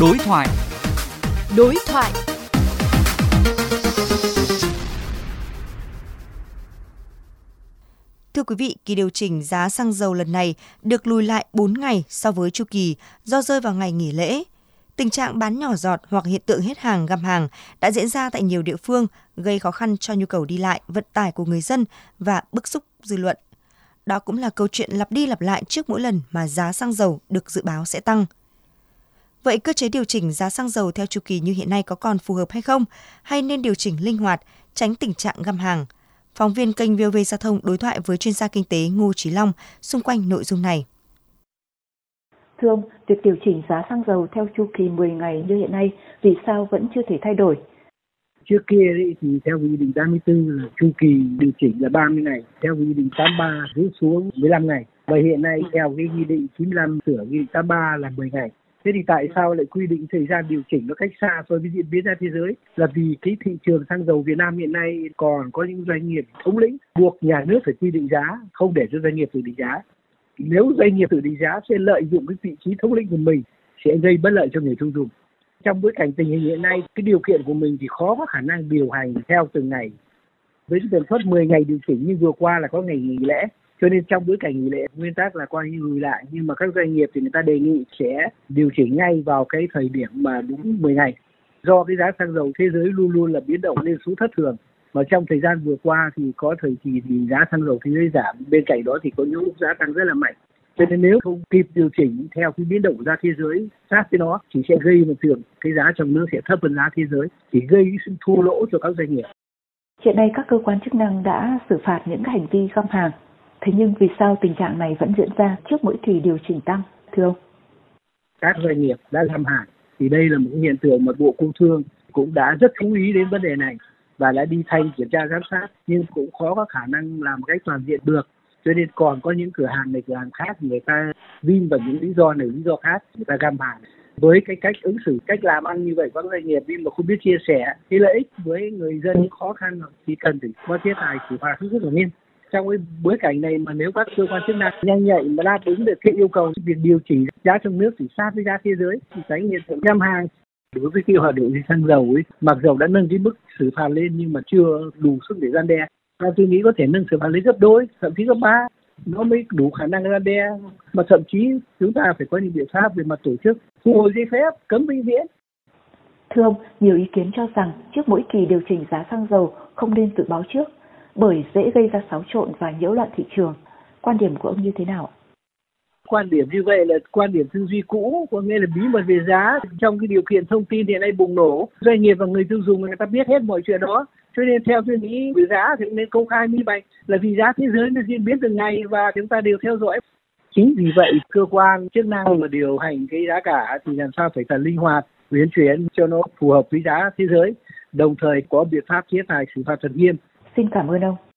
Đối thoại. Đối thoại. Thưa quý vị, kỳ điều chỉnh giá xăng dầu lần này được lùi lại 4 ngày so với chu kỳ do rơi vào ngày nghỉ lễ. Tình trạng bán nhỏ giọt hoặc hiện tượng hết hàng găm hàng đã diễn ra tại nhiều địa phương, gây khó khăn cho nhu cầu đi lại, vận tải của người dân và bức xúc dư luận. Đó cũng là câu chuyện lặp đi lặp lại trước mỗi lần mà giá xăng dầu được dự báo sẽ tăng. Vậy cơ chế điều chỉnh giá xăng dầu theo chu kỳ như hiện nay có còn phù hợp hay không? Hay nên điều chỉnh linh hoạt, tránh tình trạng găm hàng? Phóng viên kênh VOV Giao thông đối thoại với chuyên gia kinh tế Ngô Trí Long xung quanh nội dung này. Thưa ông, việc điều chỉnh giá xăng dầu theo chu kỳ 10 ngày như hiện nay vì sao vẫn chưa thể thay đổi? Trước kia thì theo Nghị định 84 là chu kỳ điều chỉnh là 30 ngày, theo Nghị định 83 rút xuống 15 ngày. Và hiện nay theo cái Nghị định 95 sửa Nghị định 83 là 10 ngày. Thế thì tại sao lại quy định thời gian điều chỉnh nó cách xa so với diễn biến ra thế giới? Là vì cái thị trường xăng dầu Việt Nam hiện nay còn có những doanh nghiệp thống lĩnh buộc nhà nước phải quy định giá, không để cho doanh nghiệp tự định giá. Nếu doanh nghiệp tự định giá sẽ lợi dụng cái vị trí thống lĩnh của mình sẽ gây bất lợi cho người tiêu dùng. Trong bối cảnh tình hình hiện nay, cái điều kiện của mình thì khó có khả năng điều hành theo từng ngày. Với tần suất 10 ngày điều chỉnh như vừa qua là có ngày nghỉ lẽ, cho nên trong bối cảnh nghỉ lễ, nguyên tắc là coi như lùi lại. Nhưng mà các doanh nghiệp thì người ta đề nghị sẽ điều chỉnh ngay vào cái thời điểm mà đúng 10 ngày. Do cái giá xăng dầu thế giới luôn luôn là biến động lên xuống thất thường. Mà trong thời gian vừa qua thì có thời kỳ thì giá xăng dầu thế giới giảm. Bên cạnh đó thì có những lúc giá tăng rất là mạnh. Cho nên nếu không kịp điều chỉnh theo cái biến động giá thế giới sát với nó chỉ sẽ gây một trường cái giá trong nước sẽ thấp hơn giá thế giới chỉ gây sự thua lỗ cho các doanh nghiệp. Hiện nay các cơ quan chức năng đã xử phạt những hành vi găm hàng. Thế nhưng vì sao tình trạng này vẫn diễn ra trước mỗi kỳ điều chỉnh tăng, thưa ông? Các doanh nghiệp đã làm hàng thì đây là một hiện tượng mà Bộ Công Thương cũng đã rất chú ý đến vấn đề này và đã đi thanh kiểm tra giám sát nhưng cũng khó có khả năng làm một cách toàn diện được. Cho nên còn có những cửa hàng này cửa hàng khác người ta vin vào những lý do này lý do khác người ta găm hàng với cái cách ứng xử cách làm ăn như vậy các doanh nghiệp nhưng mà không biết chia sẻ cái lợi ích với người dân khó khăn thì cần phải có chế tài xử phạt rất là nghiêm trong cái bối cảnh này mà nếu các cơ quan chức năng nhanh nhạy mà đáp ứng được cái yêu cầu việc điều chỉnh giá trong nước thì sát với giá thế giới thì tránh hiện tượng nhâm hàng. Đối với cái hoạt động xăng dầu ấy mặc dầu đã nâng cái mức xử phạt lên nhưng mà chưa đủ sức để gian đe. Và tôi nghĩ có thể nâng xử phạt lên gấp đôi thậm chí gấp ba. Nó mới đủ khả năng gian đe. Mà thậm chí chúng ta phải có những biện pháp về mặt tổ chức thu hồi giấy phép cấm vĩnh viễn. Thưa ông, nhiều ý kiến cho rằng trước mỗi kỳ điều chỉnh giá xăng dầu không nên dự báo trước bởi dễ gây ra xáo trộn và nhiễu loạn thị trường. Quan điểm của ông như thế nào? Quan điểm như vậy là quan điểm tư duy cũ, có nghĩa là bí mật về giá. Trong cái điều kiện thông tin hiện nay bùng nổ, doanh nghiệp và người tiêu dùng người ta biết hết mọi chuyện đó. Cho nên theo tôi nghĩ về giá thì nên công khai minh bạch là vì giá thế giới nó diễn biến từng ngày và chúng ta đều theo dõi. Chính vì vậy cơ quan chức năng mà điều hành cái giá cả thì làm sao phải thật linh hoạt, biến chuyển cho nó phù hợp với giá thế giới, đồng thời có biện pháp chế tài xử phạt thật nghiêm Xin cảm ơn ông.